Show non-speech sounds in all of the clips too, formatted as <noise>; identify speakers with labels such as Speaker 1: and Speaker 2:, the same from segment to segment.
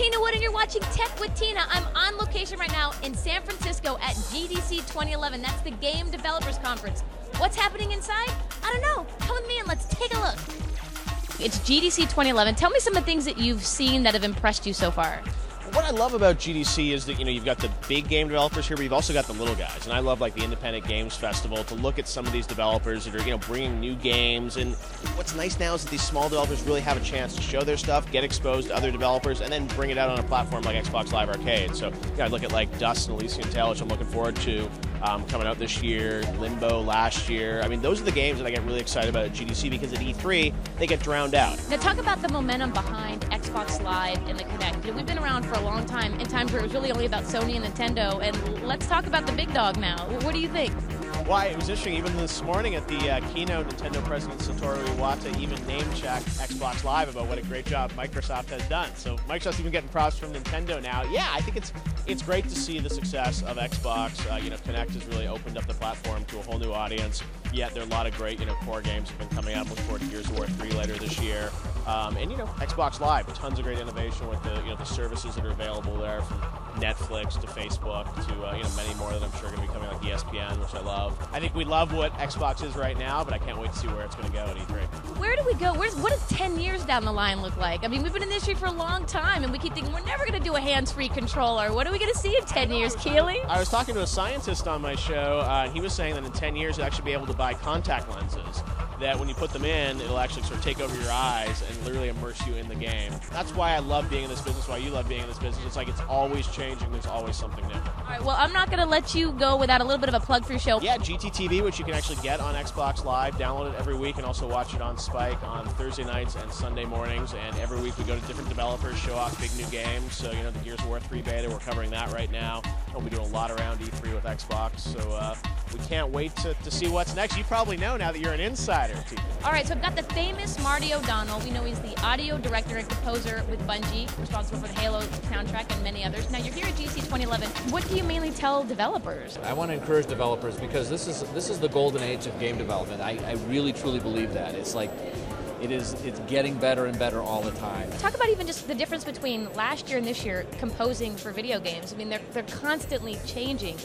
Speaker 1: Tina Wood, and you're watching Tech with Tina. I'm on location right now in San Francisco at GDC 2011. That's the Game Developers Conference. What's happening inside? I don't know. Come with me and let's take a look. It's GDC 2011. Tell me some of the things that you've seen that have impressed you so far
Speaker 2: what I love about GDC is that you know you've got the big game developers here, but you've also got the little guys, and I love like the Independent Games Festival to look at some of these developers that are you know bringing new games. And what's nice now is that these small developers really have a chance to show their stuff, get exposed to other developers, and then bring it out on a platform like Xbox Live Arcade. So yeah, I look at like Dust: An Elysian Tail, which I'm looking forward to um, coming out this year, Limbo last year. I mean, those are the games that I get really excited about at GDC because at E3 they get drowned out.
Speaker 1: Now talk about the momentum behind Xbox Live and the Kinect. You know, we've been around for a long time in times where it was really only about Sony and Nintendo. And let's talk about the big dog now. What do you think?
Speaker 2: Why it was interesting. Even this morning at the uh, keynote, Nintendo President Satoru Iwata even name checked Xbox Live about what a great job Microsoft has done. So Microsoft's even getting props from Nintendo now. Yeah, I think it's it's great to see the success of Xbox. Uh, you know, Kinect has really opened up the platform to a whole new audience. Yet there are a lot of great you know core games have been coming out. Look forward to Gears of War 3 later this year. Um, and you know, Xbox Live, tons of great innovation with the you know the services that are available there from Netflix to Facebook to uh, you know many more that I'm sure are going to be coming like ESPN, which I love. I think we love what Xbox is right now, but I can't wait to see where it's going to go at E3.
Speaker 1: Where do we go? Where's what does 10 years down the line look like? I mean, we've been in this industry for a long time, and we keep thinking we're never going to do a hands-free controller. What are we going to see in 10 years, Keighley?
Speaker 2: I was talking to a scientist on my show, uh, and he was saying that in 10 years you'll actually be able to buy contact lenses that when you put them in, it'll actually sort of take over your eyes and literally immerse you in the game. That's why I love being in this business, why you love being in this business. It's like it's always changing, there's always something new. All
Speaker 1: right, well, I'm not going to let you go without a little bit of a plug for your show.
Speaker 2: Yeah, GTTV, which you can actually get on Xbox Live, download it every week, and also watch it on Spike on Thursday nights and Sunday mornings. And every week we go to different developers, show off big new games. So, you know, the Gears of War 3 beta, we're covering that right now. We'll be doing a lot around E3 with Xbox. So, uh, we can't wait to, to see what's next. You probably know now that you're an insider,
Speaker 1: All right, so I've got the famous Marty O'Donnell. We know he's the audio director and composer with Bungie, responsible for the Halo soundtrack and many others. Now, you're here at GDC 2011. What do you mainly tell developers?
Speaker 3: I want to encourage developers because this is this is the golden age of game development. I, I really truly believe that. It's like it is it's getting better and better all the time.
Speaker 1: Talk about even just the difference between last year and this year composing for video games. I mean, they're, they're constantly changing.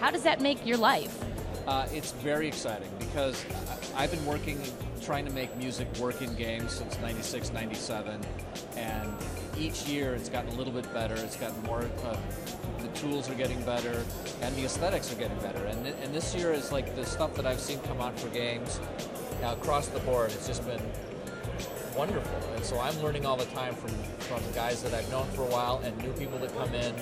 Speaker 1: How does that make your life?
Speaker 3: Uh, it's very exciting because I've been working, trying to make music work in games since 96, 97, and each year it's gotten a little bit better. It's gotten more, uh, the tools are getting better, and the aesthetics are getting better. And, and this year is like the stuff that I've seen come out for games uh, across the board. It's just been wonderful. And so I'm learning all the time from, from guys that I've known for a while and new people that come in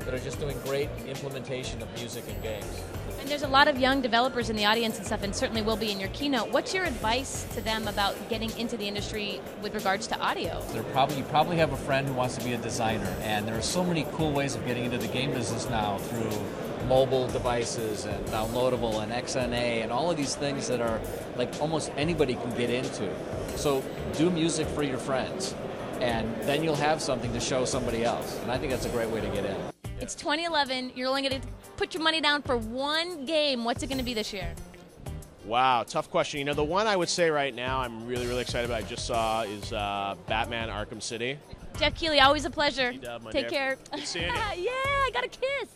Speaker 3: that are just doing great implementation of music in games.
Speaker 1: And there's a lot of young developers in the audience and stuff, and certainly will be in your keynote. What's your advice to them about getting into the industry with regards to audio?
Speaker 3: They're probably you probably have a friend who wants to be a designer, and there are so many cool ways of getting into the game business now through mobile devices and downloadable and XNA and all of these things that are like almost anybody can get into. So do music for your friends, and then you'll have something to show somebody else. And I think that's a great way to get in.
Speaker 1: It's 2011. You're only going to put your money down for one game. What's it going to be this year?
Speaker 2: Wow, tough question. You know, the one I would say right now I'm really, really excited about, I just saw, is uh, Batman Arkham City.
Speaker 1: Geoff Keighley, always a pleasure. Take care.
Speaker 2: Good seeing you. <laughs>
Speaker 1: yeah, I got a kiss.